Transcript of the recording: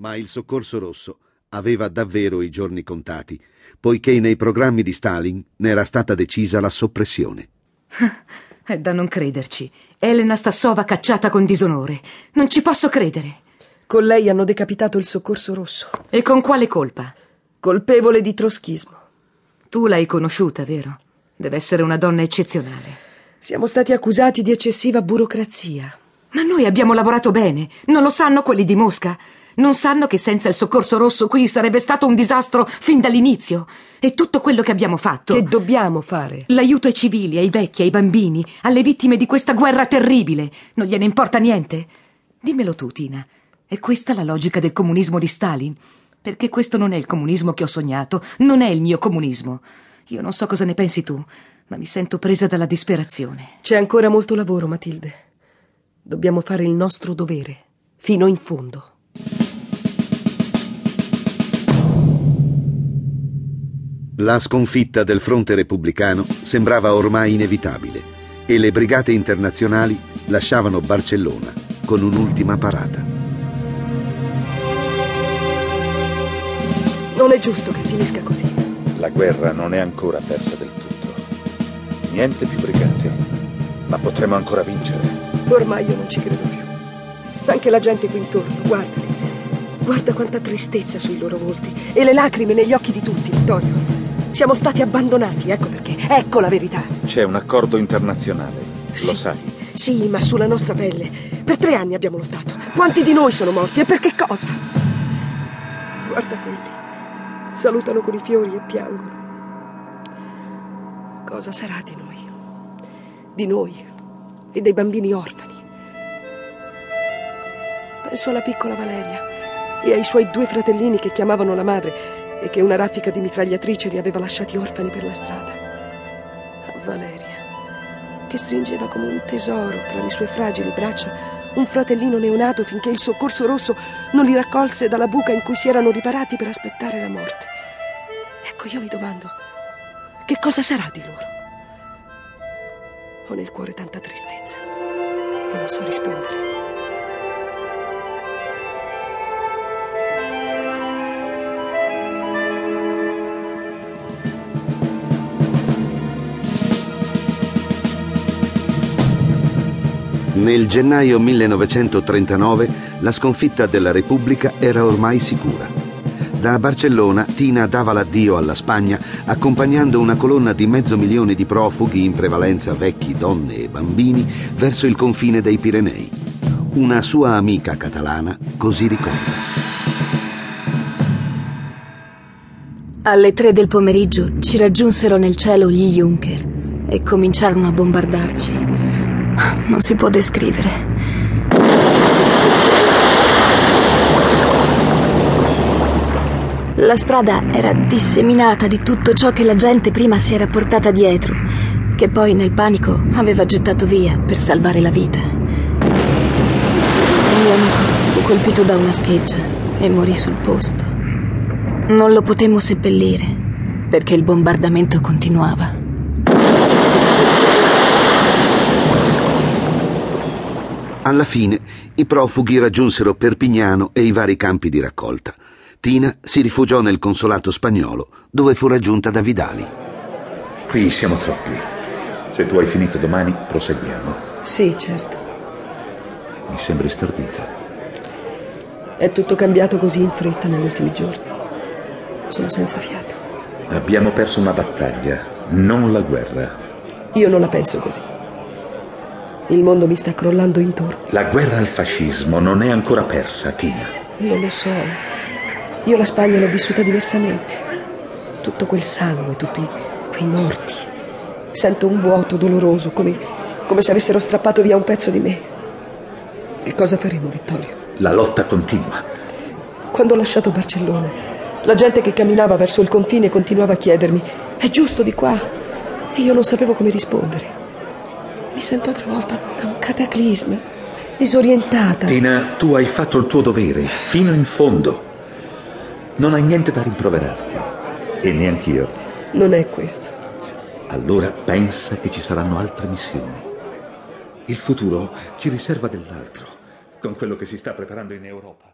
Ma il Soccorso Rosso aveva davvero i giorni contati, poiché nei programmi di Stalin ne era stata decisa la soppressione. È da non crederci. Elena Stassova cacciata con disonore. Non ci posso credere. Con lei hanno decapitato il Soccorso Rosso. E con quale colpa? Colpevole di troschismo. Tu l'hai conosciuta, vero? Deve essere una donna eccezionale. Siamo stati accusati di eccessiva burocrazia. Ma noi abbiamo lavorato bene. Non lo sanno quelli di Mosca. Non sanno che senza il soccorso rosso qui sarebbe stato un disastro fin dall'inizio. E tutto quello che abbiamo fatto. Che dobbiamo fare? L'aiuto ai civili, ai vecchi, ai bambini, alle vittime di questa guerra terribile. Non gliene importa niente? Dimmelo tu, Tina. È questa la logica del comunismo di Stalin? Perché questo non è il comunismo che ho sognato, non è il mio comunismo. Io non so cosa ne pensi tu, ma mi sento presa dalla disperazione. C'è ancora molto lavoro, Matilde. Dobbiamo fare il nostro dovere, fino in fondo. La sconfitta del fronte repubblicano sembrava ormai inevitabile e le brigate internazionali lasciavano Barcellona con un'ultima parata. Non è giusto che finisca così. La guerra non è ancora persa del tutto. Niente più brigate, ma potremo ancora vincere. Ormai io non ci credo più. Anche la gente qui intorno, guardali. Guarda quanta tristezza sui loro volti e le lacrime negli occhi di tutti, Vittorio. Siamo stati abbandonati, ecco perché. Ecco la verità. C'è un accordo internazionale, Sì. lo sai. Sì, ma sulla nostra pelle. Per tre anni abbiamo lottato. Quanti di noi sono morti e per che cosa? Guarda quelli. Salutano con i fiori e piangono. Cosa sarà di noi? Di noi e dei bambini orfani. Penso alla piccola Valeria e ai suoi due fratellini che chiamavano la madre e che una raffica di mitragliatrice li aveva lasciati orfani per la strada. A Valeria che stringeva come un tesoro tra le sue fragili braccia un fratellino neonato finché il soccorso rosso non li raccolse dalla buca in cui si erano riparati per aspettare la morte. Ecco, io mi domando, che cosa sarà di loro? Ho nel cuore tanta tristezza e non so rispondere. Nel gennaio 1939 la sconfitta della Repubblica era ormai sicura. Da Barcellona Tina dava l'addio alla Spagna accompagnando una colonna di mezzo milione di profughi, in prevalenza vecchi, donne e bambini, verso il confine dei Pirenei. Una sua amica catalana così ricorda. Alle tre del pomeriggio ci raggiunsero nel cielo gli Junker e cominciarono a bombardarci. Non si può descrivere. La strada era disseminata di tutto ciò che la gente prima si era portata dietro, che poi nel panico aveva gettato via per salvare la vita. Il mio amico fu colpito da una scheggia e morì sul posto. Non lo potemmo seppellire perché il bombardamento continuava. Alla fine i profughi raggiunsero Perpignano e i vari campi di raccolta. Tina si rifugiò nel consolato spagnolo, dove fu raggiunta da Vidali. Qui siamo troppi. Se tu hai finito domani, proseguiamo. Sì, certo. Mi sembri stordita. È tutto cambiato così in fretta negli ultimi giorni. Sono senza fiato. Abbiamo perso una battaglia, non la guerra. Io non la penso così. Il mondo mi sta crollando intorno. La guerra al fascismo non è ancora persa, Tina. Non lo so. Io la Spagna l'ho vissuta diversamente. Tutto quel sangue, tutti quei morti. Sento un vuoto doloroso, come, come se avessero strappato via un pezzo di me. Che cosa faremo, Vittorio? La lotta continua. Quando ho lasciato Barcellona, la gente che camminava verso il confine continuava a chiedermi: è giusto di qua? E io non sapevo come rispondere. Mi sento travolta da un cataclisma, disorientata. Tina, tu hai fatto il tuo dovere, fino in fondo. Non hai niente da rimproverarti. E neanch'io. Non è questo. Allora pensa che ci saranno altre missioni. Il futuro ci riserva dell'altro, con quello che si sta preparando in Europa.